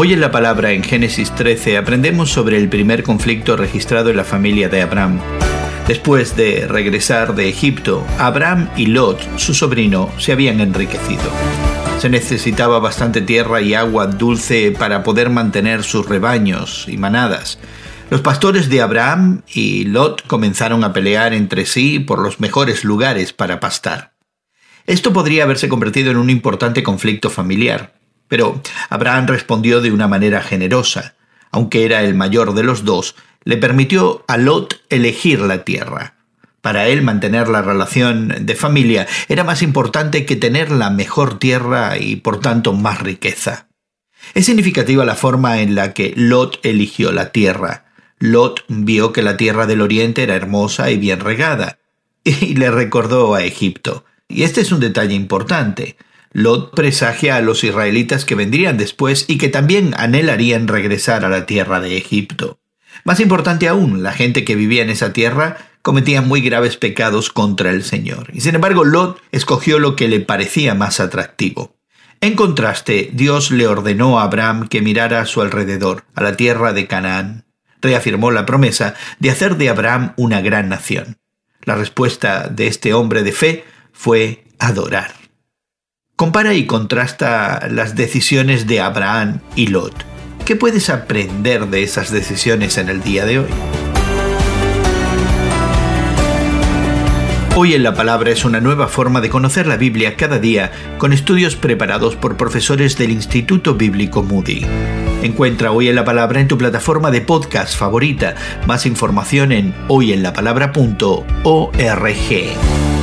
Hoy en la palabra en Génesis 13 aprendemos sobre el primer conflicto registrado en la familia de Abraham. Después de regresar de Egipto, Abraham y Lot, su sobrino, se habían enriquecido. Se necesitaba bastante tierra y agua dulce para poder mantener sus rebaños y manadas. Los pastores de Abraham y Lot comenzaron a pelear entre sí por los mejores lugares para pastar. Esto podría haberse convertido en un importante conflicto familiar, pero Abraham respondió de una manera generosa. Aunque era el mayor de los dos, le permitió a Lot elegir la tierra. Para él mantener la relación de familia era más importante que tener la mejor tierra y por tanto más riqueza. Es significativa la forma en la que Lot eligió la tierra. Lot vio que la tierra del oriente era hermosa y bien regada, y le recordó a Egipto. Y este es un detalle importante. Lot presagia a los israelitas que vendrían después y que también anhelarían regresar a la tierra de Egipto. Más importante aún, la gente que vivía en esa tierra cometía muy graves pecados contra el Señor. Y sin embargo, Lot escogió lo que le parecía más atractivo. En contraste, Dios le ordenó a Abraham que mirara a su alrededor, a la tierra de Canaán. Reafirmó la promesa de hacer de Abraham una gran nación. La respuesta de este hombre de fe fue adorar. Compara y contrasta las decisiones de Abraham y Lot. ¿Qué puedes aprender de esas decisiones en el día de hoy? Hoy en la Palabra es una nueva forma de conocer la Biblia cada día con estudios preparados por profesores del Instituto Bíblico Moody. Encuentra Hoy en la Palabra en tu plataforma de podcast favorita. Más información en hoyenlapalabra.org.